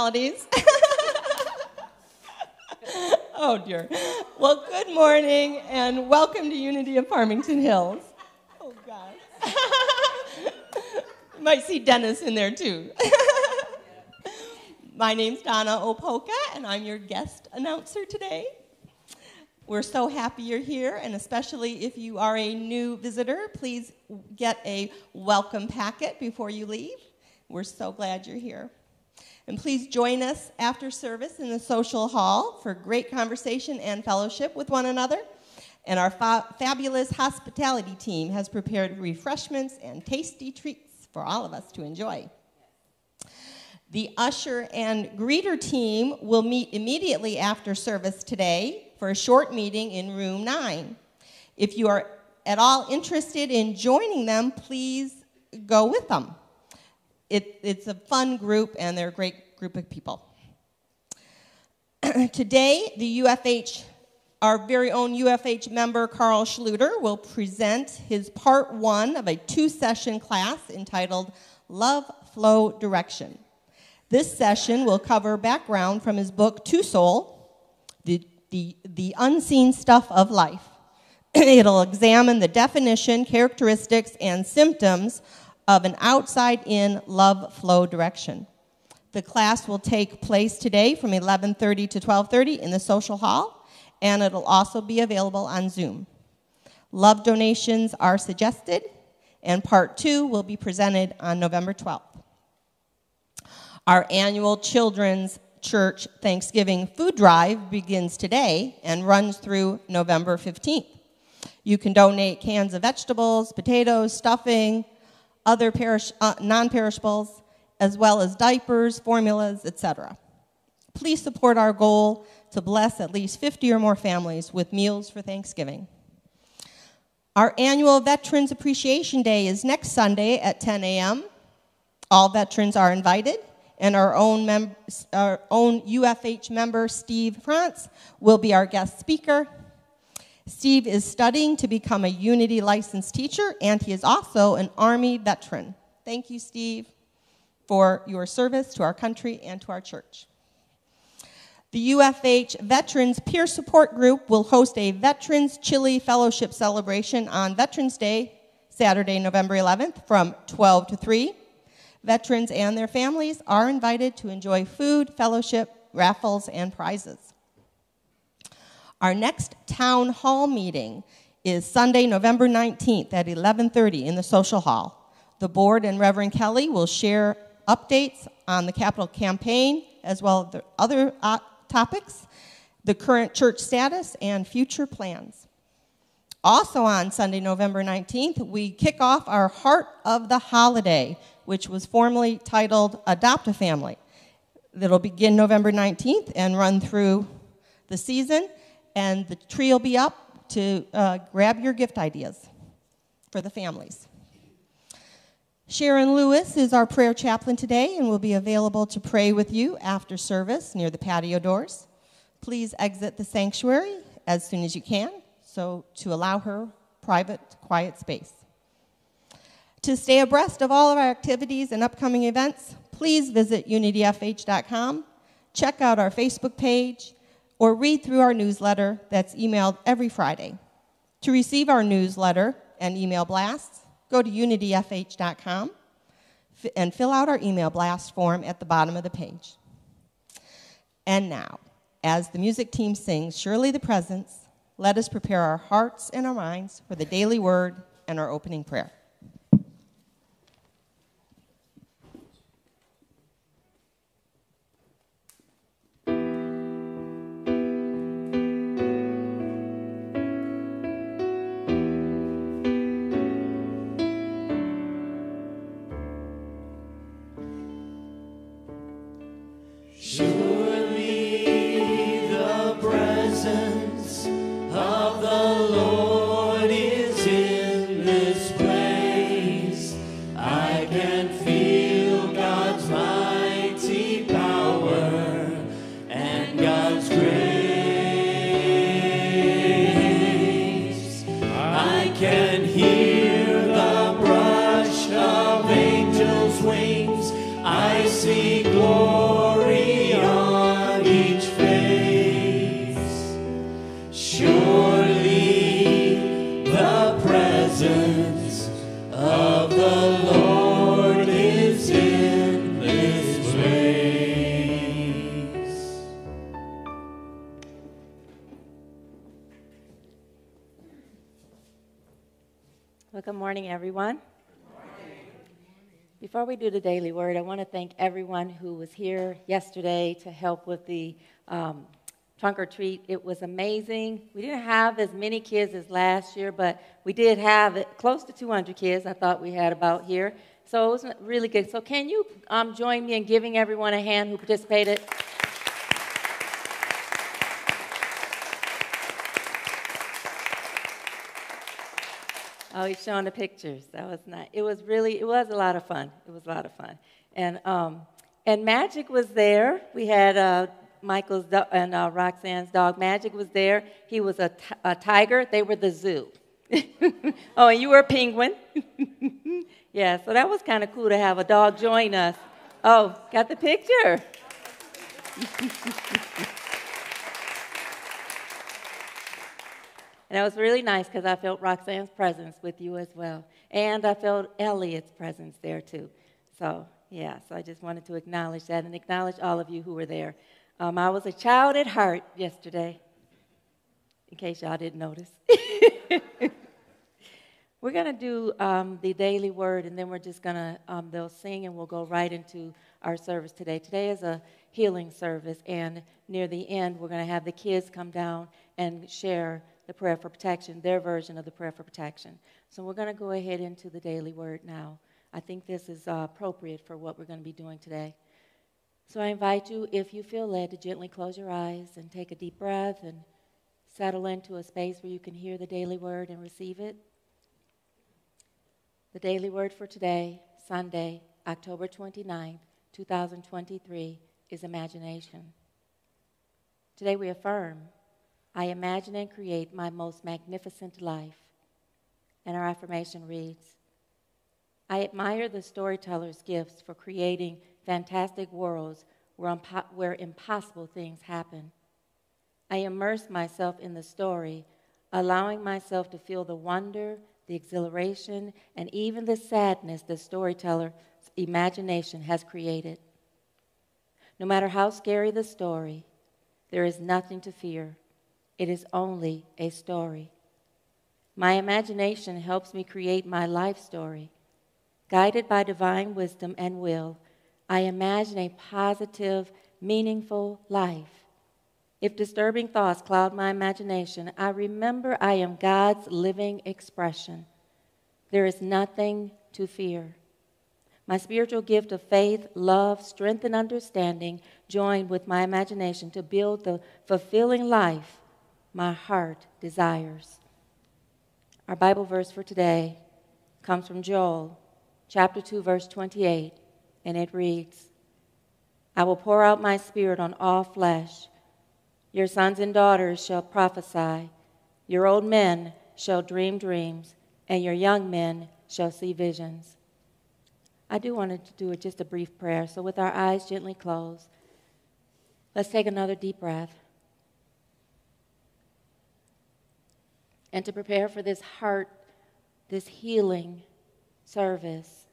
Personalities. oh dear. Well, good morning and welcome to Unity of Farmington Hills. Oh God. you might see Dennis in there too. My name's Donna Opoka, and I'm your guest announcer today. We're so happy you're here, and especially if you are a new visitor, please get a welcome packet before you leave. We're so glad you're here. And please join us after service in the social hall for great conversation and fellowship with one another. And our fa- fabulous hospitality team has prepared refreshments and tasty treats for all of us to enjoy. The usher and greeter team will meet immediately after service today for a short meeting in room 9. If you are at all interested in joining them, please go with them. It, it's a fun group, and they're a great group of people. Today, the UFH, our very own UFH member Carl Schluter, will present his part one of a two session class entitled Love Flow Direction. This session will cover background from his book To Soul, the, the, the Unseen Stuff of Life. It'll examine the definition, characteristics, and symptoms of an outside in love flow direction. The class will take place today from 11:30 to 12:30 in the social hall and it'll also be available on Zoom. Love donations are suggested and part 2 will be presented on November 12th. Our annual children's church Thanksgiving food drive begins today and runs through November 15th. You can donate cans of vegetables, potatoes, stuffing, other perish, uh, non-perishables, as well as diapers, formulas, etc. Please support our goal to bless at least 50 or more families with meals for Thanksgiving. Our annual Veterans Appreciation Day is next Sunday at 10 a.m. All veterans are invited, and our own, mem- our own UFH member, Steve France, will be our guest speaker. Steve is studying to become a Unity licensed teacher, and he is also an Army veteran. Thank you, Steve, for your service to our country and to our church. The UFH Veterans Peer Support Group will host a Veterans Chili Fellowship celebration on Veterans Day, Saturday, November 11th, from 12 to 3. Veterans and their families are invited to enjoy food, fellowship, raffles, and prizes. Our next town hall meeting is Sunday, November 19th at 11:30 in the social hall. The board and Reverend Kelly will share updates on the capital campaign as well as the other uh, topics, the current church status, and future plans. Also on Sunday, November 19th, we kick off our Heart of the Holiday, which was formerly titled Adopt a Family. That'll begin November 19th and run through the season, and the tree will be up to uh, grab your gift ideas for the families. Sharon Lewis is our prayer chaplain today and will be available to pray with you after service near the patio doors. Please exit the sanctuary as soon as you can so to allow her private, quiet space. To stay abreast of all of our activities and upcoming events, please visit unityfh.com, check out our Facebook page, or read through our newsletter that's emailed every Friday. To receive our newsletter and email blasts, go to unityfh.com and fill out our email blast form at the bottom of the page. And now, as the music team sings Surely the Presence, let us prepare our hearts and our minds for the daily word and our opening prayer. Morning, everyone. Before we do the daily word, I want to thank everyone who was here yesterday to help with the um, trunk or treat. It was amazing. We didn't have as many kids as last year, but we did have close to 200 kids, I thought we had about here. So it was really good. So, can you um, join me in giving everyone a hand who participated? Oh, he's showing the pictures. That was not. It was really, it was a lot of fun. It was a lot of fun. And, um, and Magic was there. We had uh, Michael's do- and uh, Roxanne's dog. Magic was there. He was a, t- a tiger. They were the zoo. oh, and you were a penguin. yeah, so that was kind of cool to have a dog join us. Oh, got the picture. And it was really nice because I felt Roxanne's presence with you as well. And I felt Elliot's presence there too. So, yeah, so I just wanted to acknowledge that and acknowledge all of you who were there. Um, I was a child at heart yesterday, in case y'all didn't notice. we're going to do um, the daily word, and then we're just going to, um, they'll sing, and we'll go right into our service today. Today is a healing service, and near the end, we're going to have the kids come down and share the prayer for protection, their version of the prayer for protection. So we're going to go ahead into the daily word now. I think this is uh, appropriate for what we're going to be doing today. So I invite you, if you feel led, to gently close your eyes and take a deep breath and settle into a space where you can hear the daily word and receive it. The daily word for today, Sunday, October 29th, 2023, is imagination. Today we affirm I imagine and create my most magnificent life. And our affirmation reads I admire the storyteller's gifts for creating fantastic worlds where, impo- where impossible things happen. I immerse myself in the story, allowing myself to feel the wonder, the exhilaration, and even the sadness the storyteller's imagination has created. No matter how scary the story, there is nothing to fear. It is only a story. My imagination helps me create my life story. Guided by divine wisdom and will, I imagine a positive, meaningful life. If disturbing thoughts cloud my imagination, I remember I am God's living expression. There is nothing to fear. My spiritual gift of faith, love, strength, and understanding join with my imagination to build the fulfilling life my heart desires. Our Bible verse for today comes from Joel chapter 2 verse 28 and it reads I will pour out my spirit on all flesh. Your sons and daughters shall prophesy. Your old men shall dream dreams and your young men shall see visions. I do want to do just a brief prayer so with our eyes gently closed let's take another deep breath and to prepare for this heart, this healing service.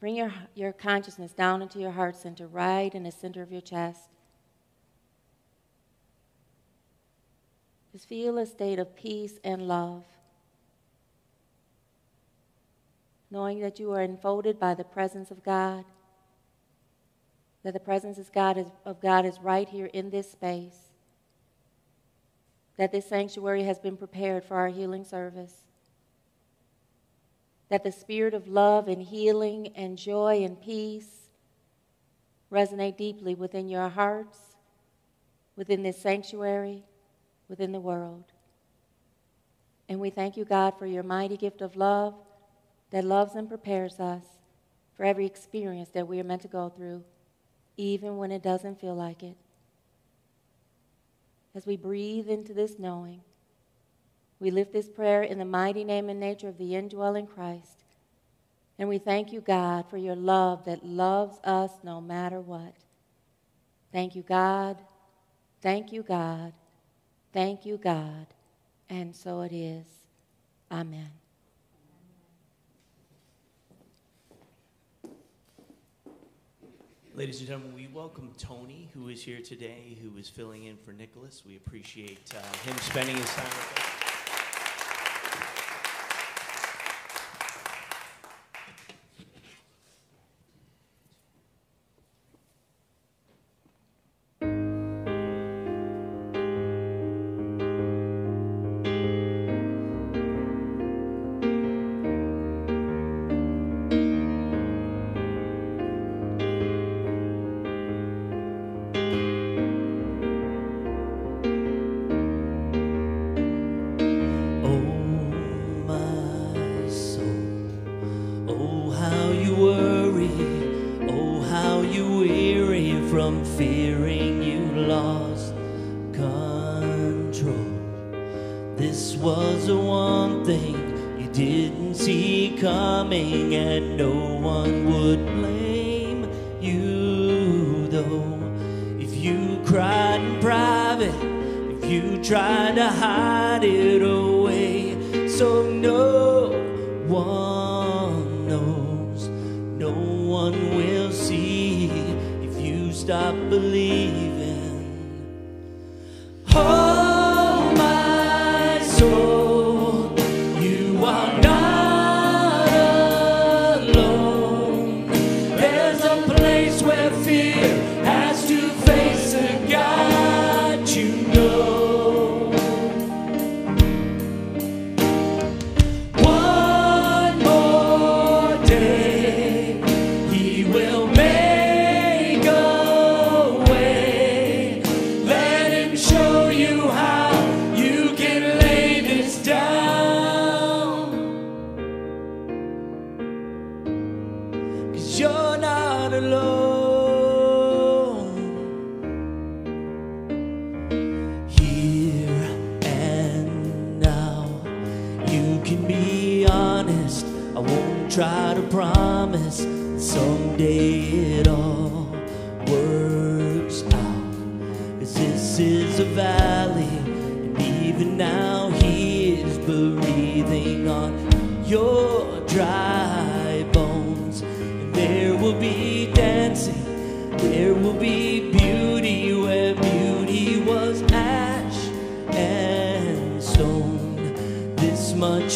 Bring your, your consciousness down into your heart center, right in the center of your chest. Just feel a state of peace and love. Knowing that you are enfolded by the presence of God, that the presence of God is, of God is right here in this space that this sanctuary has been prepared for our healing service. That the spirit of love and healing and joy and peace resonate deeply within your hearts, within this sanctuary, within the world. And we thank you, God, for your mighty gift of love that loves and prepares us for every experience that we are meant to go through, even when it doesn't feel like it as we breathe into this knowing. We lift this prayer in the mighty name and nature of the indwelling Christ. And we thank you, God, for your love that loves us no matter what. Thank you, God. Thank you, God. Thank you, God. And so it is. Amen. Ladies and gentlemen, we welcome Tony, who is here today, who is filling in for Nicholas. We appreciate uh, him spending his time with us. worry. Oh, how you weary from fearing you lost control. This was the one thing you didn't see coming, and no one would blame you, though. If you cried in private, if you tried to hide it away, so no. stop believing.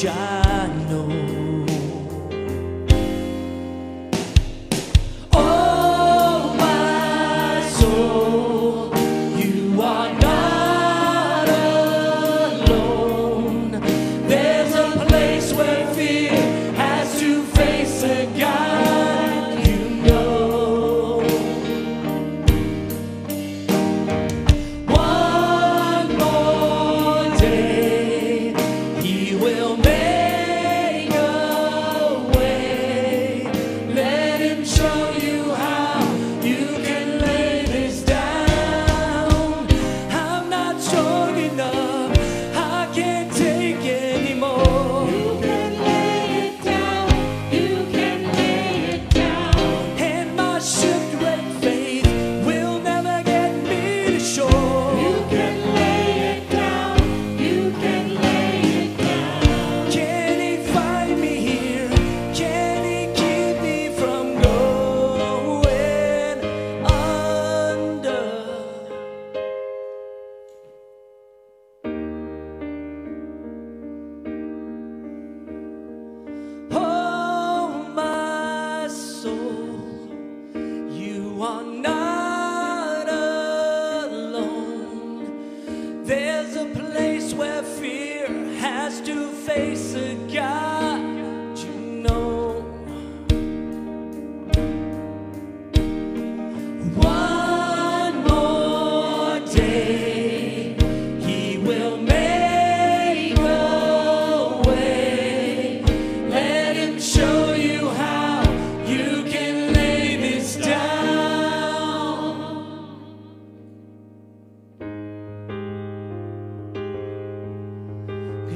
I know.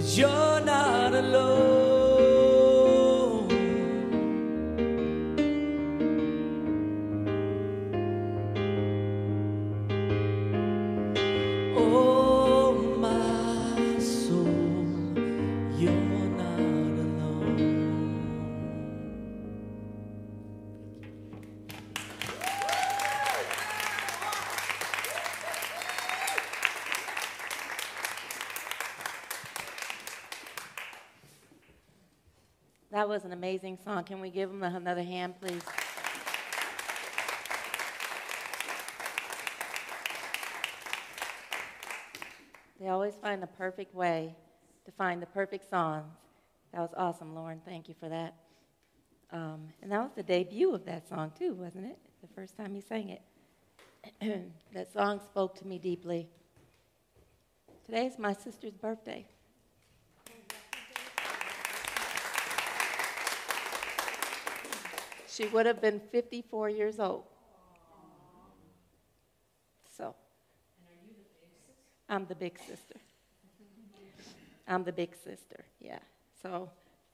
Cause you're not alone. amazing song. Can we give him another hand, please? They always find the perfect way to find the perfect songs. That was awesome, Lauren. Thank you for that. Um, and that was the debut of that song, too, wasn't it? The first time you sang it. that song spoke to me deeply. Today's my sister's birthday. She would have been 54 years old. So, I'm the big sister. I'm the big sister, yeah. So,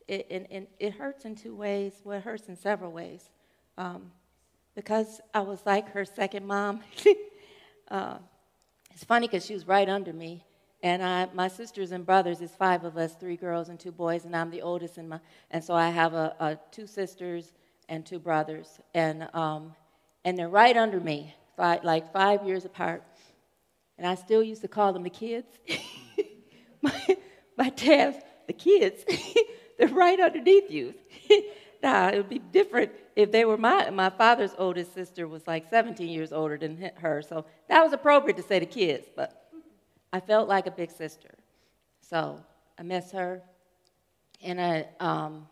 it, and, and it hurts in two ways. Well, it hurts in several ways. Um, because I was like her second mom. uh, it's funny because she was right under me. And I, my sisters and brothers, is five of us, three girls and two boys, and I'm the oldest. In my, and so I have a, a two sisters and two brothers. And, um, and they're right under me, five, like five years apart. And I still used to call them the kids. my, my dad, the kids, they're right underneath you. now, it would be different if they were my, my father's oldest sister was like 17 years older than her. So that was appropriate to say the kids, but I felt like a big sister. So I miss her. And I, um,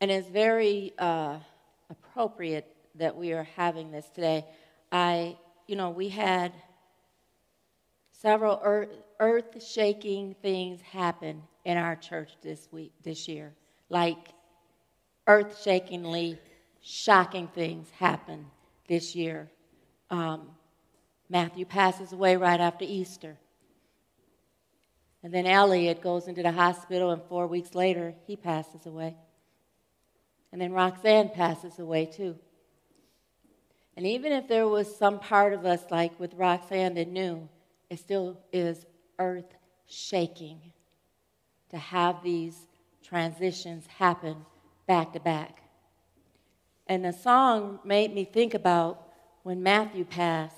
and it's very uh, appropriate that we are having this today. I, you know, we had several earth shaking things happen in our church this week, this year. Like earth shakingly shocking things happen this year. Um, Matthew passes away right after Easter. And then Elliot goes into the hospital, and four weeks later, he passes away. And then Roxanne passes away too. And even if there was some part of us, like with Roxanne, that knew, it still is earth shaking to have these transitions happen back to back. And the song made me think about when Matthew passed.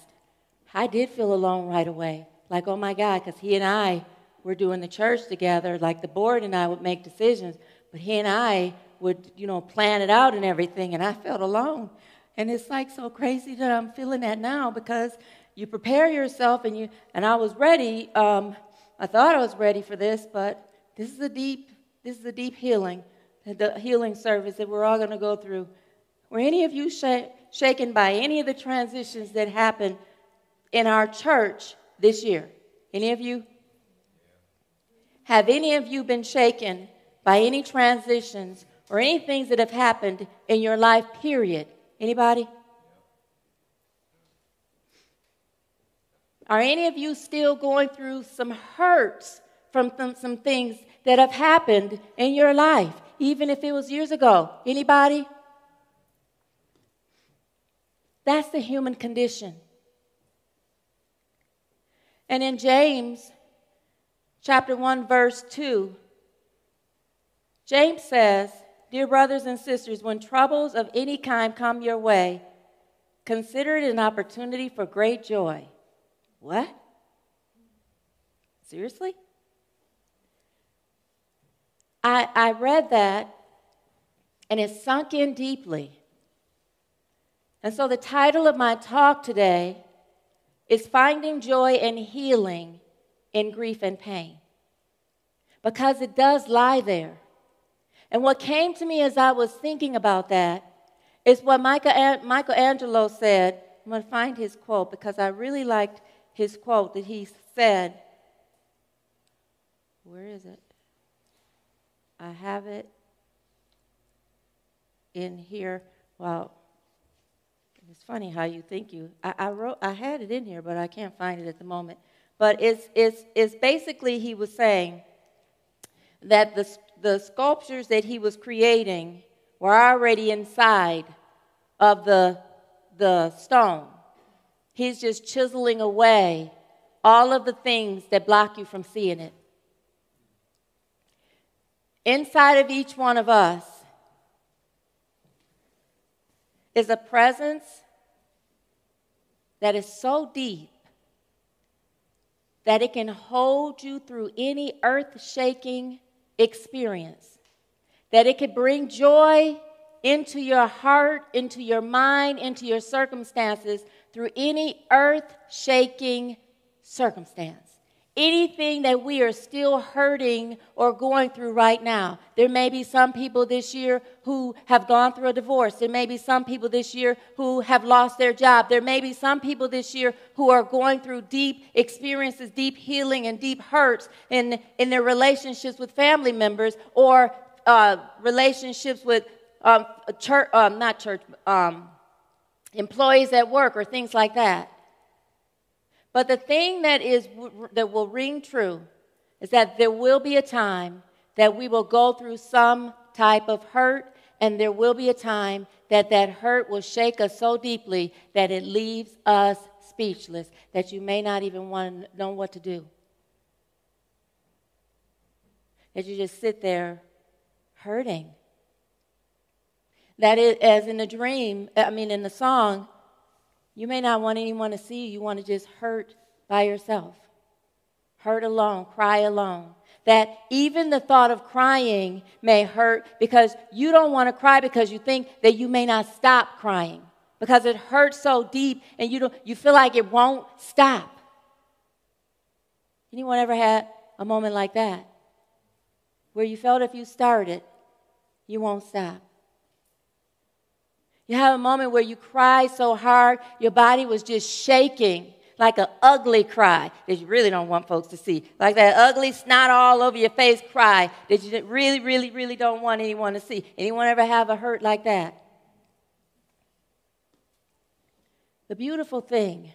I did feel alone right away. Like, oh my God, because he and I were doing the church together. Like the board and I would make decisions, but he and I would, you know, plan it out and everything. And I felt alone. And it's like so crazy that I'm feeling that now because you prepare yourself and you, and I was ready. Um, I thought I was ready for this, but this is a deep, this is a deep healing the healing service that we're all going to go through. Were any of you sh- shaken by any of the transitions that happened in our church this year? Any of you? Have any of you been shaken by any transitions or any things that have happened in your life, period? Anybody? Are any of you still going through some hurts from some, some things that have happened in your life? even if it was years ago. Anybody? That's the human condition. And in James chapter 1 verse 2, James says, "Dear brothers and sisters, when troubles of any kind come your way, consider it an opportunity for great joy." What? Seriously? I, I read that and it sunk in deeply. And so the title of my talk today is Finding Joy and Healing in Grief and Pain. Because it does lie there. And what came to me as I was thinking about that is what Michelangelo said. I'm going to find his quote because I really liked his quote that he said. Where is it? I have it in here. Well, it's funny how you think you. I, I, wrote. I had it in here, but I can't find it at the moment. But it's it's it's basically he was saying that the the sculptures that he was creating were already inside of the the stone. He's just chiseling away all of the things that block you from seeing it. Inside of each one of us is a presence that is so deep that it can hold you through any earth shaking experience, that it could bring joy into your heart, into your mind, into your circumstances through any earth shaking circumstance anything that we are still hurting or going through right now. There may be some people this year who have gone through a divorce. There may be some people this year who have lost their job. There may be some people this year who are going through deep experiences, deep healing, and deep hurts in, in their relationships with family members or uh, relationships with um, church, um, not church, um, employees at work or things like that. But the thing that is that will ring true is that there will be a time that we will go through some type of hurt, and there will be a time that that hurt will shake us so deeply that it leaves us speechless, that you may not even want to know what to do. That you just sit there hurting. That is, as in the dream, I mean, in the song, you may not want anyone to see you. You want to just hurt by yourself. Hurt alone, cry alone. That even the thought of crying may hurt because you don't want to cry because you think that you may not stop crying because it hurts so deep and you, don't, you feel like it won't stop. Anyone ever had a moment like that? Where you felt if you started, you won't stop. You have a moment where you cry so hard, your body was just shaking like an ugly cry that you really don't want folks to see. Like that ugly snot all over your face cry that you really, really, really don't want anyone to see. Anyone ever have a hurt like that? The beautiful thing,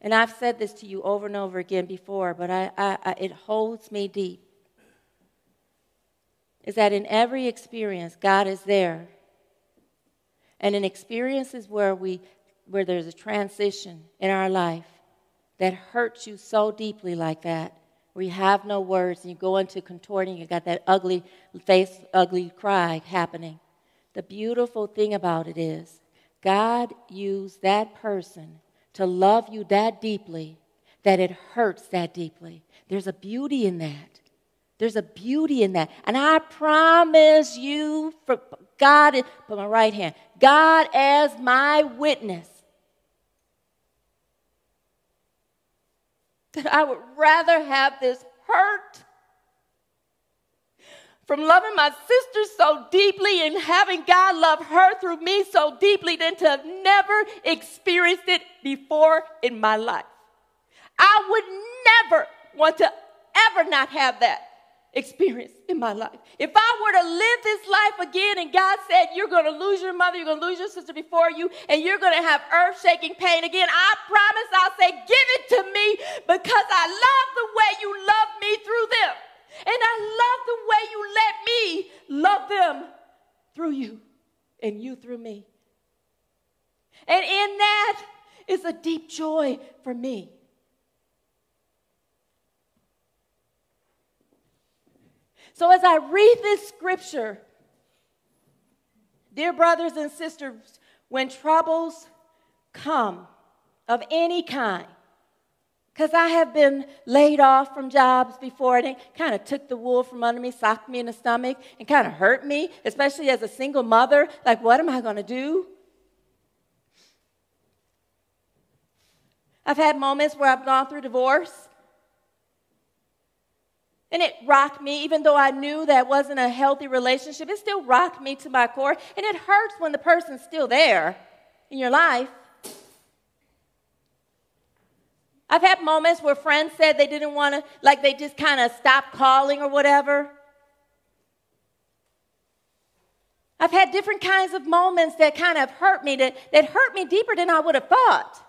and I've said this to you over and over again before, but I, I, I, it holds me deep, is that in every experience, God is there and in experiences where, we, where there's a transition in our life that hurts you so deeply like that, where you have no words and you go into contorting, you got that ugly face, ugly cry happening. The beautiful thing about it is, God used that person to love you that deeply that it hurts that deeply. There's a beauty in that. There's a beauty in that. And I promise you, for God, put my right hand, God as my witness, that I would rather have this hurt from loving my sister so deeply and having God love her through me so deeply than to have never experienced it before in my life. I would never want to ever not have that experience in my life. If I were to live this life again and God said, You're going to lose your mother, you're going to lose your sister before you, and you're going to have earth shaking pain again, I promise I'll say, Give it to me because I love the way you love me through them. And I love the way you let me love them through you and you through me. And in that is a deep joy for me. So as I read this scripture, dear brothers and sisters, when troubles come of any kind, because I have been laid off from jobs before, and it kind of took the wool from under me, socked me in the stomach, and kind of hurt me, especially as a single mother. Like, what am I going to do? I've had moments where I've gone through divorce, and it rocked me, even though I knew that wasn't a healthy relationship, it still rocked me to my core. And it hurts when the person's still there in your life. I've had moments where friends said they didn't want to, like they just kind of stopped calling or whatever. I've had different kinds of moments that kind of hurt me, that, that hurt me deeper than I would have thought.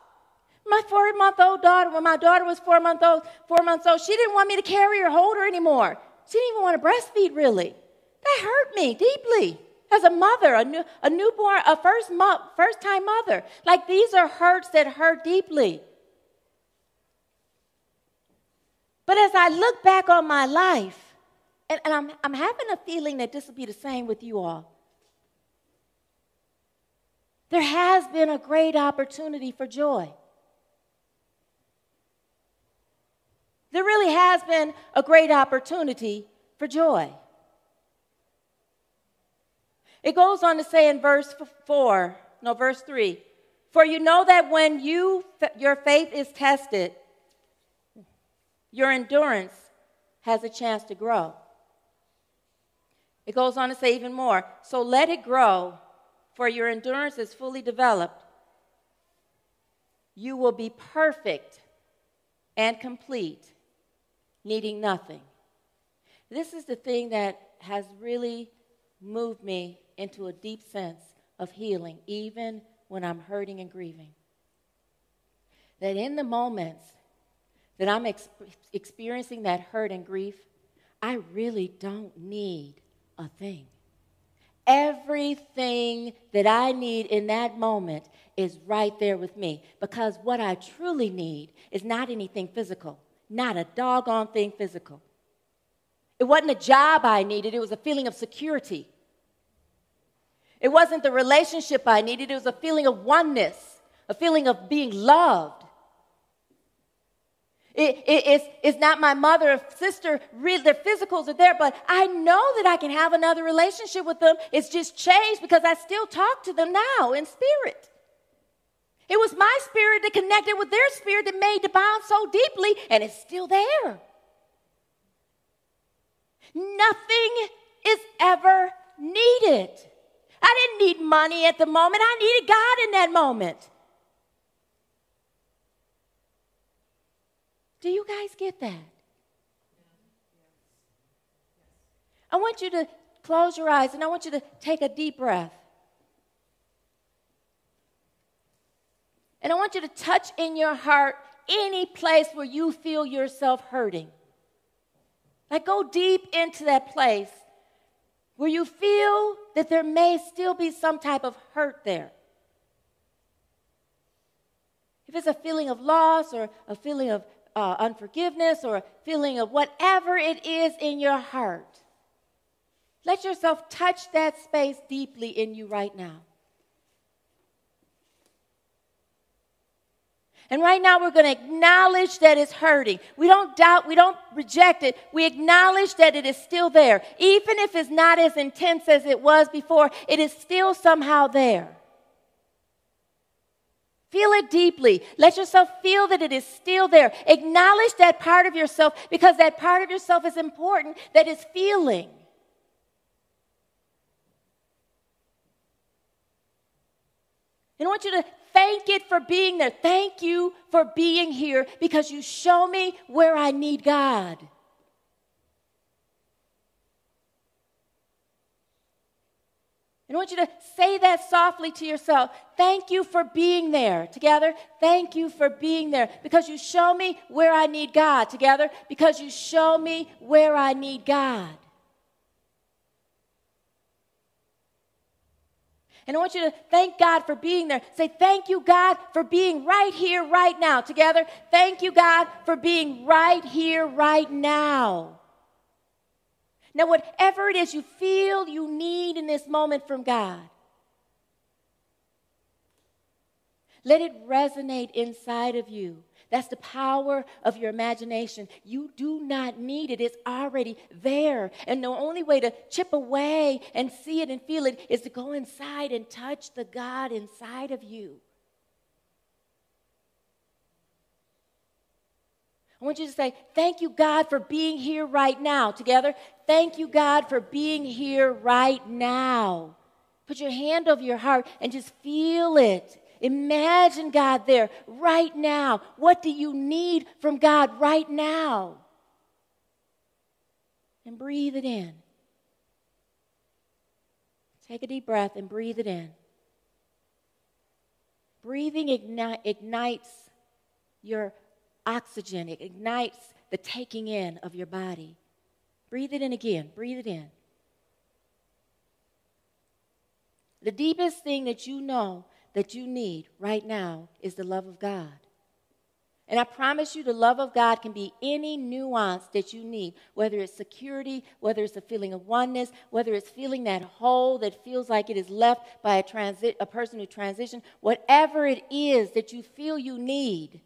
My four month old daughter, when my daughter was four months old, four months old, she didn't want me to carry or hold her anymore. She didn't even want to breastfeed, really. That hurt me deeply as a mother, a, new, a newborn, a first, mo- first time mother. Like these are hurts that hurt deeply. But as I look back on my life, and, and I'm, I'm having a feeling that this will be the same with you all. There has been a great opportunity for joy. There really has been a great opportunity for joy. It goes on to say in verse 4, no, verse 3 For you know that when you, your faith is tested, your endurance has a chance to grow. It goes on to say even more So let it grow, for your endurance is fully developed. You will be perfect and complete needing nothing. this is the thing that has really moved me into a deep sense of healing, even when I'm hurting and grieving. That in the moments that I'm ex- experiencing that hurt and grief, I really don't need a thing. Everything that I need in that moment is right there with me because what I truly need is not anything physical, not a doggone thing physical. It wasn't a job I needed, it was a feeling of security. It wasn't the relationship I needed, it was a feeling of oneness, a feeling of being loved. It, it, it's, it's not my mother or sister, their physicals are there, but I know that I can have another relationship with them. It's just changed because I still talk to them now in spirit. It was my spirit that connected with their spirit that made the bond so deeply, and it's still there. Nothing is ever needed. I didn't need money at the moment, I needed God in that moment. Do you guys get that? I want you to close your eyes and I want you to take a deep breath. And I want you to touch in your heart any place where you feel yourself hurting. Like go deep into that place where you feel that there may still be some type of hurt there. If it's a feeling of loss or a feeling of uh, unforgiveness or a feeling of whatever it is in your heart, let yourself touch that space deeply in you right now. And right now, we're going to acknowledge that it's hurting. We don't doubt, we don't reject it. We acknowledge that it is still there. Even if it's not as intense as it was before, it is still somehow there. Feel it deeply. Let yourself feel that it is still there. Acknowledge that part of yourself because that part of yourself is important, that is feeling. And I want you to thank it for being there. Thank you for being here because you show me where I need God. And I want you to say that softly to yourself. Thank you for being there. Together, thank you for being there because you show me where I need God. Together, because you show me where I need God. And I want you to thank God for being there. Say, Thank you, God, for being right here, right now. Together, thank you, God, for being right here, right now. Now, whatever it is you feel you need in this moment from God, let it resonate inside of you. That's the power of your imagination. You do not need it, it's already there. And the only way to chip away and see it and feel it is to go inside and touch the God inside of you. I want you to say, Thank you, God, for being here right now. Together, thank you, God, for being here right now. Put your hand over your heart and just feel it. Imagine God there right now. What do you need from God right now? And breathe it in. Take a deep breath and breathe it in. Breathing igni- ignites your oxygen, it ignites the taking in of your body. Breathe it in again. Breathe it in. The deepest thing that you know that you need right now is the love of God. And I promise you, the love of God can be any nuance that you need, whether it's security, whether it's a feeling of oneness, whether it's feeling that hole that feels like it is left by a, transi- a person who transitioned, whatever it is that you feel you need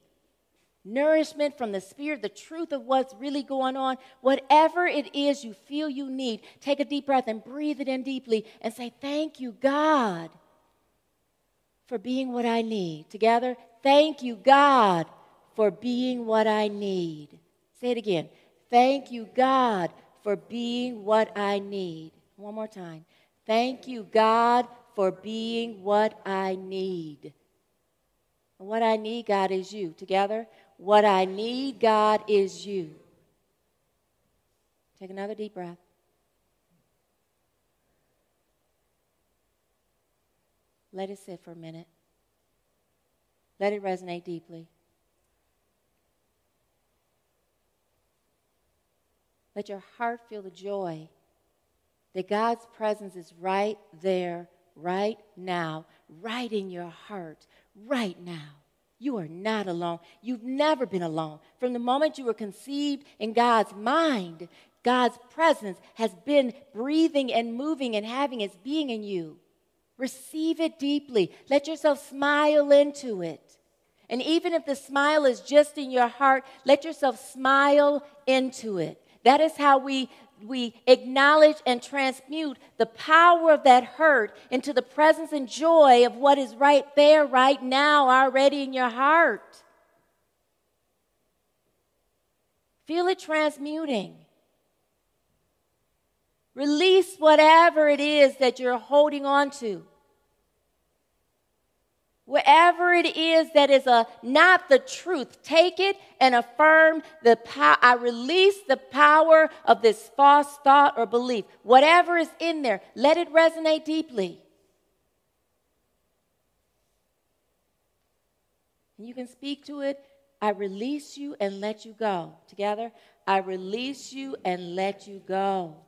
nourishment from the Spirit, the truth of what's really going on, whatever it is you feel you need, take a deep breath and breathe it in deeply and say, Thank you, God for being what I need. Together, thank you, God, for being what I need. Say it again. Thank you, God, for being what I need. One more time. Thank you, God, for being what I need. And what I need, God, is you. Together, what I need, God, is you. Take another deep breath. Let it sit for a minute. Let it resonate deeply. Let your heart feel the joy that God's presence is right there, right now, right in your heart, right now. You are not alone. You've never been alone. From the moment you were conceived in God's mind, God's presence has been breathing and moving and having its being in you. Receive it deeply. Let yourself smile into it. And even if the smile is just in your heart, let yourself smile into it. That is how we, we acknowledge and transmute the power of that hurt into the presence and joy of what is right there, right now, already in your heart. Feel it transmuting. Release whatever it is that you're holding on to. Whatever it is that is a not the truth, take it and affirm the power. I release the power of this false thought or belief. Whatever is in there, let it resonate deeply. And you can speak to it. I release you and let you go. Together, I release you and let you go.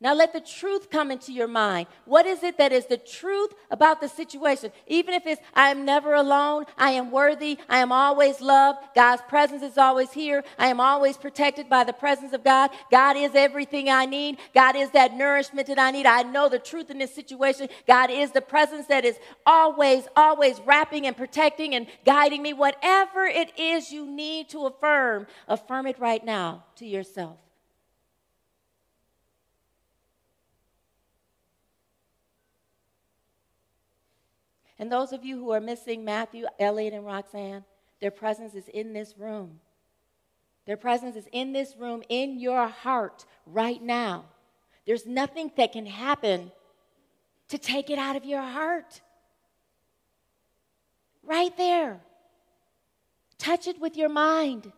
Now let the truth come into your mind. What is it that is the truth about the situation? Even if it's, I am never alone, I am worthy, I am always loved, God's presence is always here, I am always protected by the presence of God, God is everything I need, God is that nourishment that I need. I know the truth in this situation. God is the presence that is always, always wrapping and protecting and guiding me. Whatever it is you need to affirm, affirm it right now to yourself. And those of you who are missing Matthew, Elliot, and Roxanne, their presence is in this room. Their presence is in this room, in your heart, right now. There's nothing that can happen to take it out of your heart. Right there. Touch it with your mind.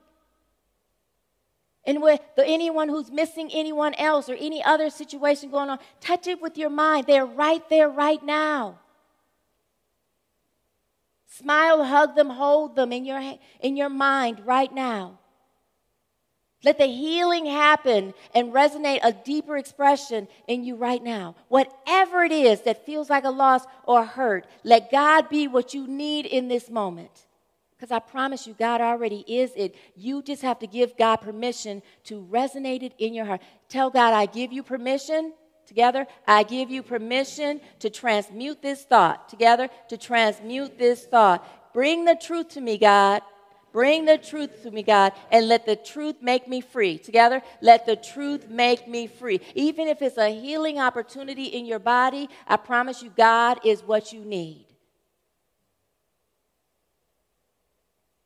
And with the, anyone who's missing anyone else or any other situation going on, touch it with your mind. They're right there, right now. Smile, hug them, hold them in your, in your mind right now. Let the healing happen and resonate a deeper expression in you right now. Whatever it is that feels like a loss or hurt, let God be what you need in this moment. Because I promise you, God already is it. You just have to give God permission to resonate it in your heart. Tell God, I give you permission Together, I give you permission to transmute this thought. Together, to transmute this thought. Bring the truth to me, God. Bring the truth to me, God, and let the truth make me free. Together, let the truth make me free. Even if it's a healing opportunity in your body, I promise you, God is what you need.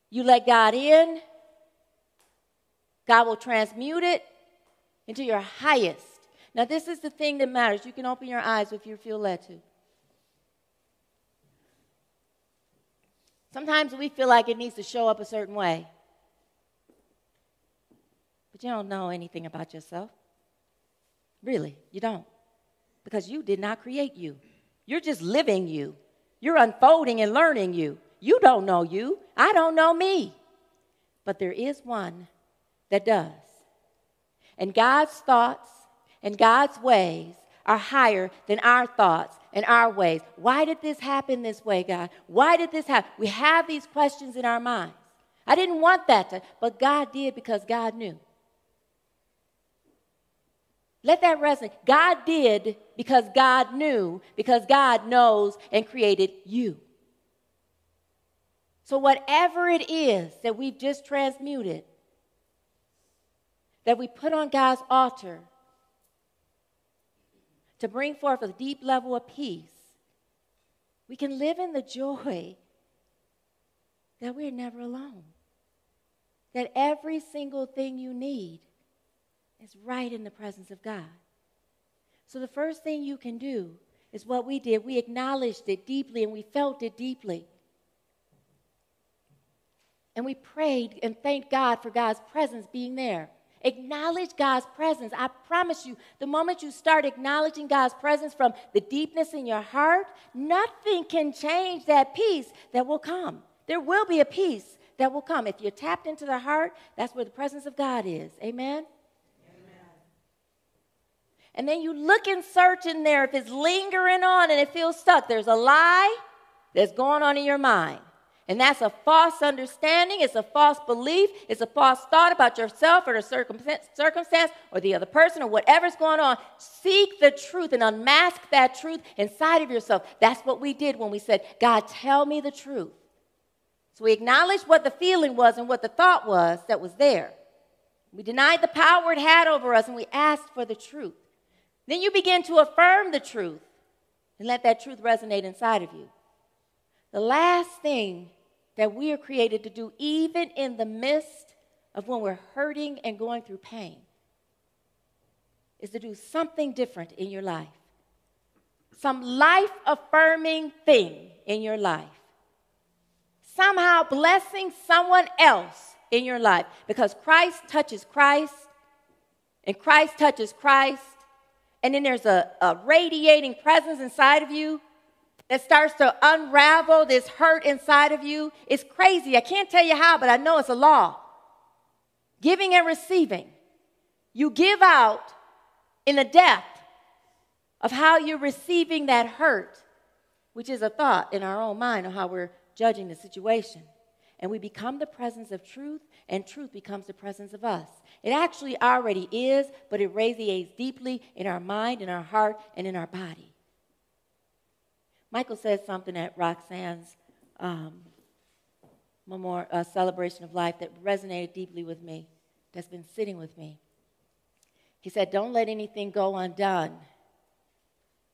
You let God in, God will transmute it into your highest now, this is the thing that matters. You can open your eyes if you feel led to. Sometimes we feel like it needs to show up a certain way, but you don't know anything about yourself. Really, you don't. Because you did not create you. You're just living you. You're unfolding and learning you. You don't know you. I don't know me. But there is one that does. And God's thoughts and God's ways are higher than our thoughts and our ways. Why did this happen this way, God? Why did this happen? We have these questions in our minds. I didn't want that to, but God did because God knew. Let that resonate. God did because God knew, because God knows and created you. So, whatever it is that we've just transmuted, that we put on God's altar, to bring forth a deep level of peace, we can live in the joy that we're never alone. That every single thing you need is right in the presence of God. So the first thing you can do is what we did. We acknowledged it deeply and we felt it deeply. And we prayed and thanked God for God's presence being there Acknowledge God's presence. I promise you, the moment you start acknowledging God's presence from the deepness in your heart, nothing can change that peace that will come. There will be a peace that will come. If you're tapped into the heart, that's where the presence of God is. Amen? And then you look and search in there if it's lingering on and it feels stuck. There's a lie that's going on in your mind. And that's a false understanding, it's a false belief, it's a false thought about yourself or the circumstance or the other person or whatever's going on. Seek the truth and unmask that truth inside of yourself. That's what we did when we said, God, tell me the truth. So we acknowledged what the feeling was and what the thought was that was there. We denied the power it had over us and we asked for the truth. Then you begin to affirm the truth and let that truth resonate inside of you. The last thing that we are created to do, even in the midst of when we're hurting and going through pain, is to do something different in your life. Some life affirming thing in your life. Somehow blessing someone else in your life because Christ touches Christ and Christ touches Christ and then there's a, a radiating presence inside of you that starts to unravel this hurt inside of you. It's crazy. I can't tell you how, but I know it's a law. Giving and receiving. You give out in the depth of how you're receiving that hurt, which is a thought in our own mind of how we're judging the situation. And we become the presence of truth, and truth becomes the presence of us. It actually already is, but it radiates deeply in our mind, in our heart, and in our body. Michael said something at Roxanne's um, memorial, uh, celebration of life that resonated deeply with me, that's been sitting with me. He said, Don't let anything go undone.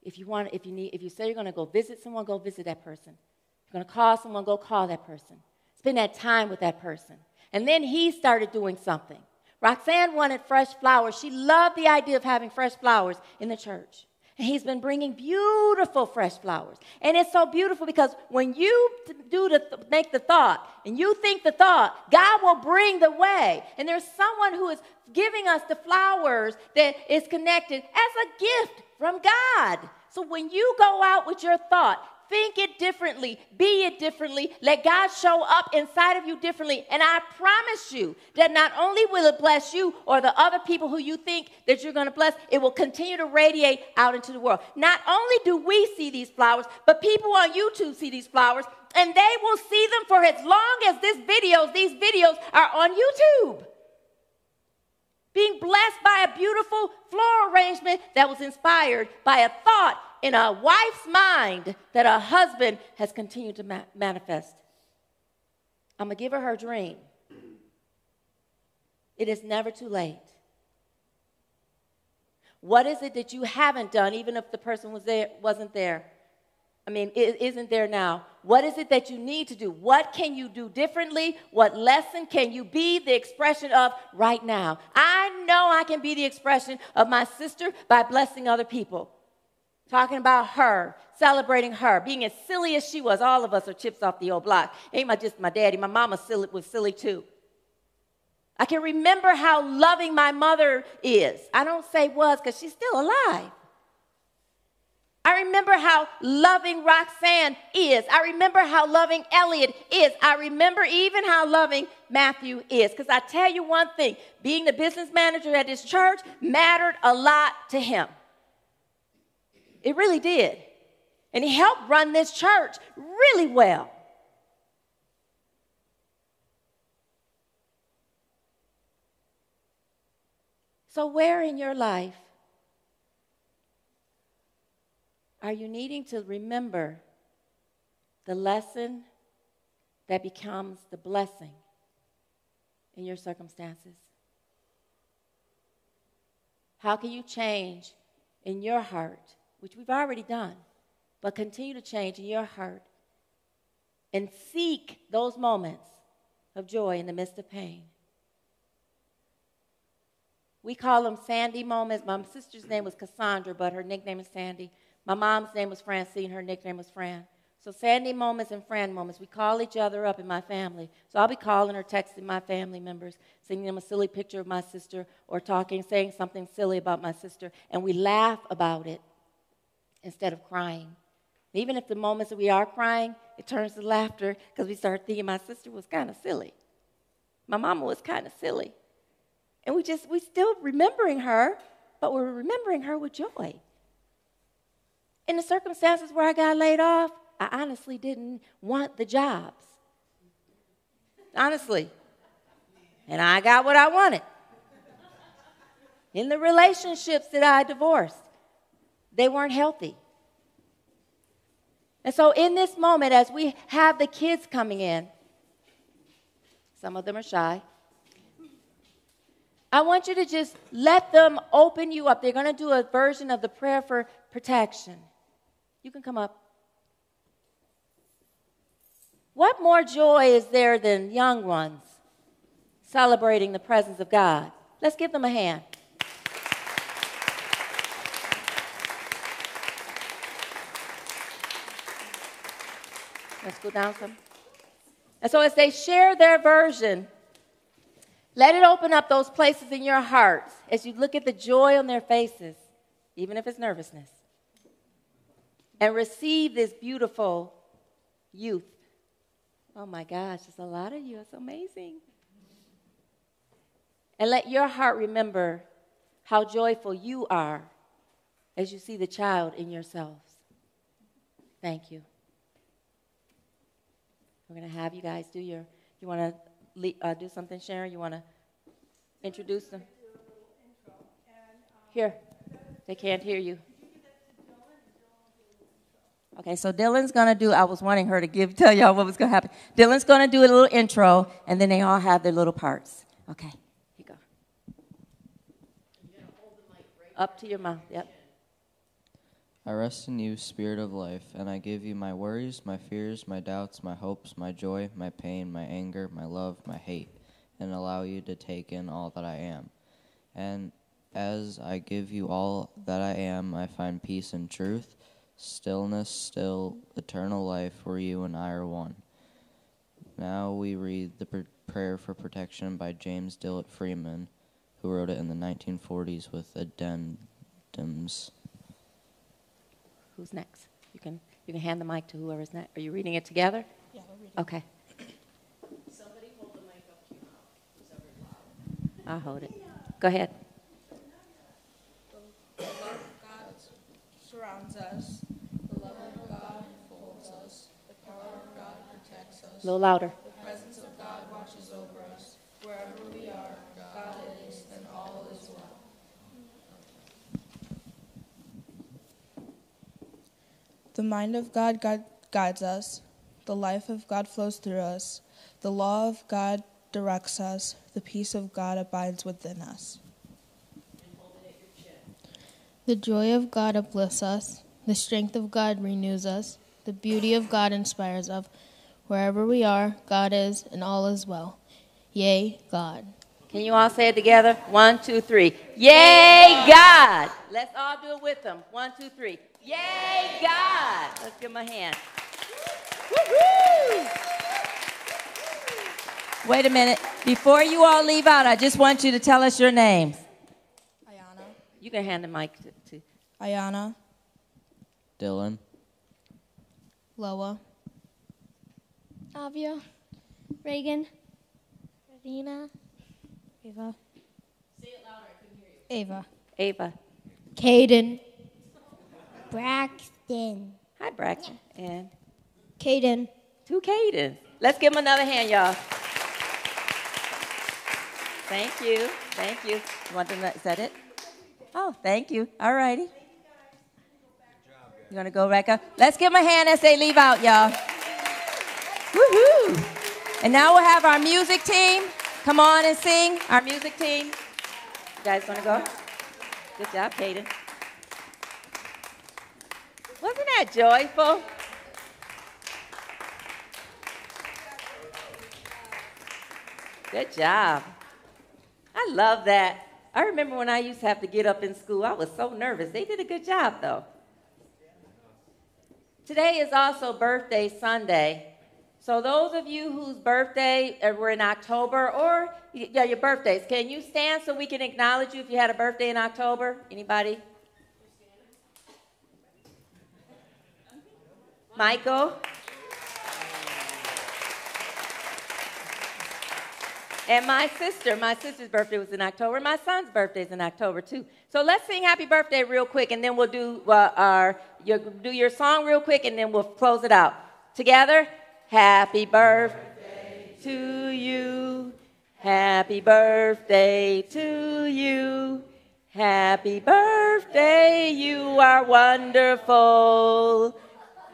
If you, want, if you, need, if you say you're going to go visit someone, go visit that person. If you're going to call someone, go call that person. Spend that time with that person. And then he started doing something. Roxanne wanted fresh flowers. She loved the idea of having fresh flowers in the church. And he's been bringing beautiful fresh flowers. And it's so beautiful because when you do the th- make the thought and you think the thought, God will bring the way. And there's someone who is giving us the flowers that is connected as a gift from God. So when you go out with your thought, Think it differently. Be it differently. Let God show up inside of you differently. And I promise you that not only will it bless you or the other people who you think that you're going to bless, it will continue to radiate out into the world. Not only do we see these flowers, but people on YouTube see these flowers and they will see them for as long as this videos, these videos are on YouTube. Being blessed by a beautiful floral arrangement that was inspired by a thought in a wife's mind that a husband has continued to ma- manifest. I'm going to give her her dream. It is never too late. What is it that you haven't done, even if the person was there, wasn't there? I mean, it isn't there now. What is it that you need to do? What can you do differently? What lesson can you be the expression of right now? I know I can be the expression of my sister by blessing other people talking about her, celebrating her, being as silly as she was. All of us are chips off the old block. Ain't my, just my daddy. My mama silly, was silly too. I can remember how loving my mother is. I don't say was because she's still alive. I remember how loving Roxanne is. I remember how loving Elliot is. I remember even how loving Matthew is. Because I tell you one thing being the business manager at this church mattered a lot to him. It really did. And he helped run this church really well. So, where in your life are you needing to remember the lesson that becomes the blessing in your circumstances? How can you change in your heart which we've already done, but continue to change in your heart and seek those moments of joy in the midst of pain. We call them Sandy moments. My sister's name was Cassandra, but her nickname is Sandy. My mom's name was Francine, her nickname was Fran. So Sandy moments and Fran moments, we call each other up in my family. So I'll be calling or texting my family members, sending them a silly picture of my sister or talking, saying something silly about my sister, and we laugh about it instead of crying. Even if the moments that we are crying, it turns to laughter because we start thinking my sister was kind of silly. My mama was kind of silly. And we just, we still remembering her, but we're remembering her with joy. In the circumstances where I got laid off, I honestly didn't want the jobs. Honestly. And I got what I wanted. In the relationships that I divorced, they weren't healthy. And so, in this moment, as we have the kids coming in, some of them are shy. I want you to just let them open you up. They're going to do a version of the prayer for protection. You can come up. What more joy is there than young ones celebrating the presence of God? Let's give them a hand. Let's go down some. And so, as they share their version, let it open up those places in your hearts as you look at the joy on their faces, even if it's nervousness, and receive this beautiful youth. Oh my gosh, there's a lot of you. It's amazing. And let your heart remember how joyful you are as you see the child in yourselves. Thank you. We're going to have you guys do your, you want to uh, do something, Sharon? You want to introduce them? Here, they can't hear you. Okay, so Dylan's gonna do. I was wanting her to give tell y'all what was gonna happen. Dylan's gonna do a little intro, and then they all have their little parts. Okay, here you go. Up to your mouth. Yep. I rest in you, Spirit of life, and I give you my worries, my fears, my doubts, my hopes, my joy, my pain, my anger, my love, my hate, and allow you to take in all that I am. And as I give you all that I am, I find peace and truth, stillness, still, eternal life where you and I are one. Now we read the pr- prayer for protection by James Dillet Freeman, who wrote it in the 1940s with addendums. Who's next? You can you can hand the mic to whoever's next. Are you reading it together? Yeah, we're reading. Okay. Somebody hold the mic up to your mouth. I'll hold it. Go ahead. The love of God surrounds us. The love of God holds us. The power of God protects us. A little louder. The presence of God watches over us. Wherever we are, God is, and all is well. The mind of God guide, guides us. The life of God flows through us. The law of God directs us. The peace of God abides within us. The joy of God uplifts us. The strength of God renews us. The beauty of God inspires us. Wherever we are, God is, and all is well. Yea, God. Can you all say it together? One, two, three. Yay, God! Let's all do it with them. One, two, three. Yay, God! Let's give them a hand. Woo-hoo! Wait a minute. Before you all leave out, I just want you to tell us your names. Ayana. You can hand the mic to. to Ayana. Dylan, Loa. Avia, Reagan, Radina, Ava. Say it louder, I couldn't hear you. Ava. Ava. Caden. Braxton. Hi, Braxton. And Caden. two Cadens. Let's give them another hand, y'all. Thank you. Thank you. You want them to, is that it? Oh, thank you. All righty. You want to go back up? Let's give them a hand as they leave out, y'all. Woohoo! And now we'll have our music team come on and sing. Our music team. You guys want to go? Good job, Caden. Wasn't that joyful? Good job. I love that. I remember when I used to have to get up in school, I was so nervous. They did a good job, though. Today is also birthday Sunday. So those of you whose birthday uh, were in October or yeah, your birthdays, can you stand so we can acknowledge you if you had a birthday in October? Anybody? Michael? And my sister, my sister's birthday was in October. My son's birthday is in October too. So let's sing happy birthday real quick, and then we'll do uh, our you do your song real quick, and then we'll close it out together. Happy birthday to you. Happy birthday to you. Happy birthday, you are wonderful.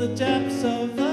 The depths of the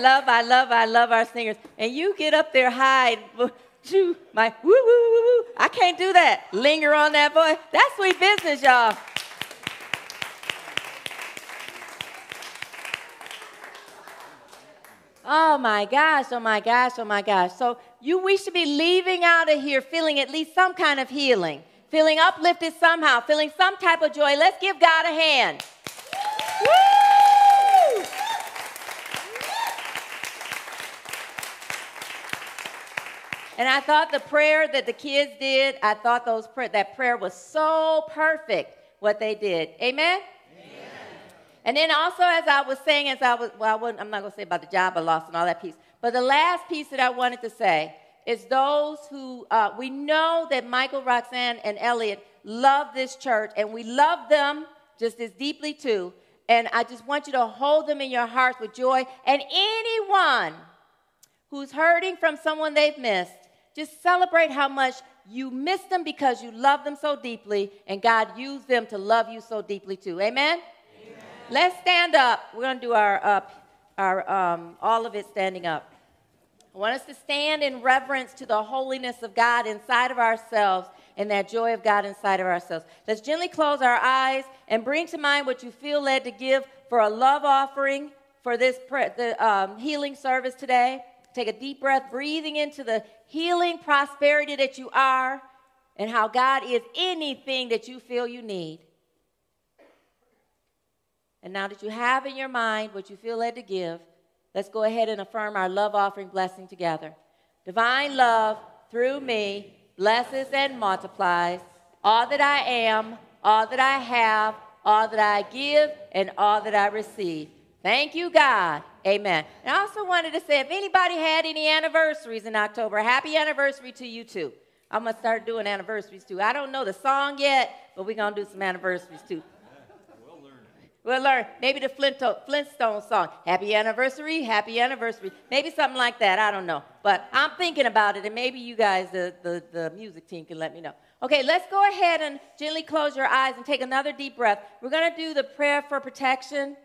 love, I love, I love our singers. And you get up there high, shoo, my woo, woo, woo, woo. I can't do that. Linger on that voice. That's sweet business, y'all. Oh my gosh, oh my gosh, oh my gosh. So you we should be leaving out of here feeling at least some kind of healing, feeling uplifted somehow, feeling some type of joy. Let's give God a hand. Woo! And I thought the prayer that the kids did, I thought those that prayer was so perfect what they did. Amen? And then also, as I was saying, as I was, well, I am not going to say about the job I lost and all that piece, but the last piece that I wanted to say is those who, uh, we know that Michael, Roxanne, and Elliot love this church, and we love them just as deeply too. And I just want you to hold them in your hearts with joy. And anyone who's hurting from someone they've missed, just celebrate how much you miss them because you love them so deeply, and God used them to love you so deeply too. Amen? Let's stand up. We're going to do our, uh, our um, all of it standing up. I want us to stand in reverence to the holiness of God inside of ourselves and that joy of God inside of ourselves. Let's gently close our eyes and bring to mind what you feel led to give for a love offering for this pre- the um, healing service today. Take a deep breath, breathing into the healing prosperity that you are and how God is anything that you feel you need. And now that you have in your mind what you feel led to give, let's go ahead and affirm our love offering blessing together. Divine love through me blesses and multiplies all that I am, all that I have, all that I give, and all that I receive. Thank you, God. Amen. And I also wanted to say if anybody had any anniversaries in October, happy anniversary to you too. I'm going to start doing anniversaries too. I don't know the song yet, but we're going to do some anniversaries too. We'll learn maybe the Flintstone song, Happy Anniversary, Happy Anniversary. Maybe something like that. I don't know. But I'm thinking about it, and maybe you guys, the, the, the music team, can let me know. Okay, let's go ahead and gently close your eyes and take another deep breath. We're going to do the prayer for protection.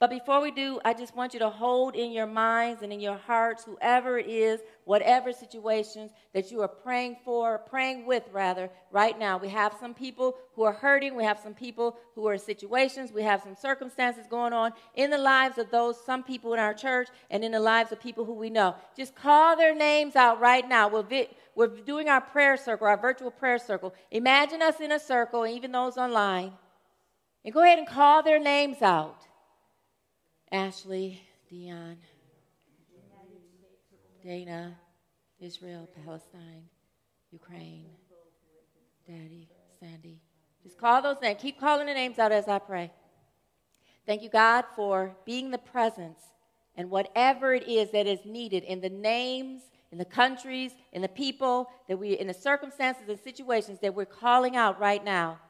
But before we do, I just want you to hold in your minds and in your hearts, whoever it is, whatever situations that you are praying for, praying with rather, right now. We have some people who are hurting. We have some people who are in situations. We have some circumstances going on in the lives of those, some people in our church, and in the lives of people who we know. Just call their names out right now. We'll vi- we're doing our prayer circle, our virtual prayer circle. Imagine us in a circle, even those online, and go ahead and call their names out. Ashley, Dion, Dana, Israel, Palestine, Ukraine, Daddy, Sandy. Just call those names. Keep calling the names out as I pray. Thank you, God, for being the presence and whatever it is that is needed in the names, in the countries, in the people, that we, in the circumstances and situations that we're calling out right now.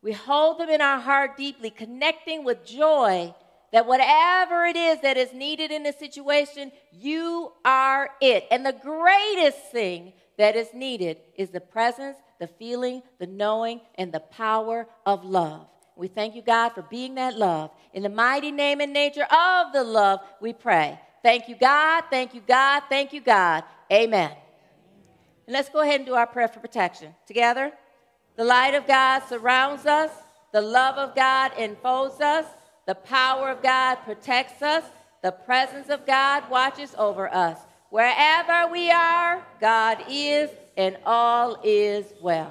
We hold them in our heart deeply, connecting with joy that whatever it is that is needed in the situation, you are it. And the greatest thing that is needed is the presence, the feeling, the knowing, and the power of love. We thank you, God, for being that love. In the mighty name and nature of the love, we pray. Thank you, God. Thank you, God. Thank you, God. Amen. And let's go ahead and do our prayer for protection. Together, the light of God surrounds us, the love of God enfolds us. The power of God protects us. The presence of God watches over us. Wherever we are, God is, and all is well.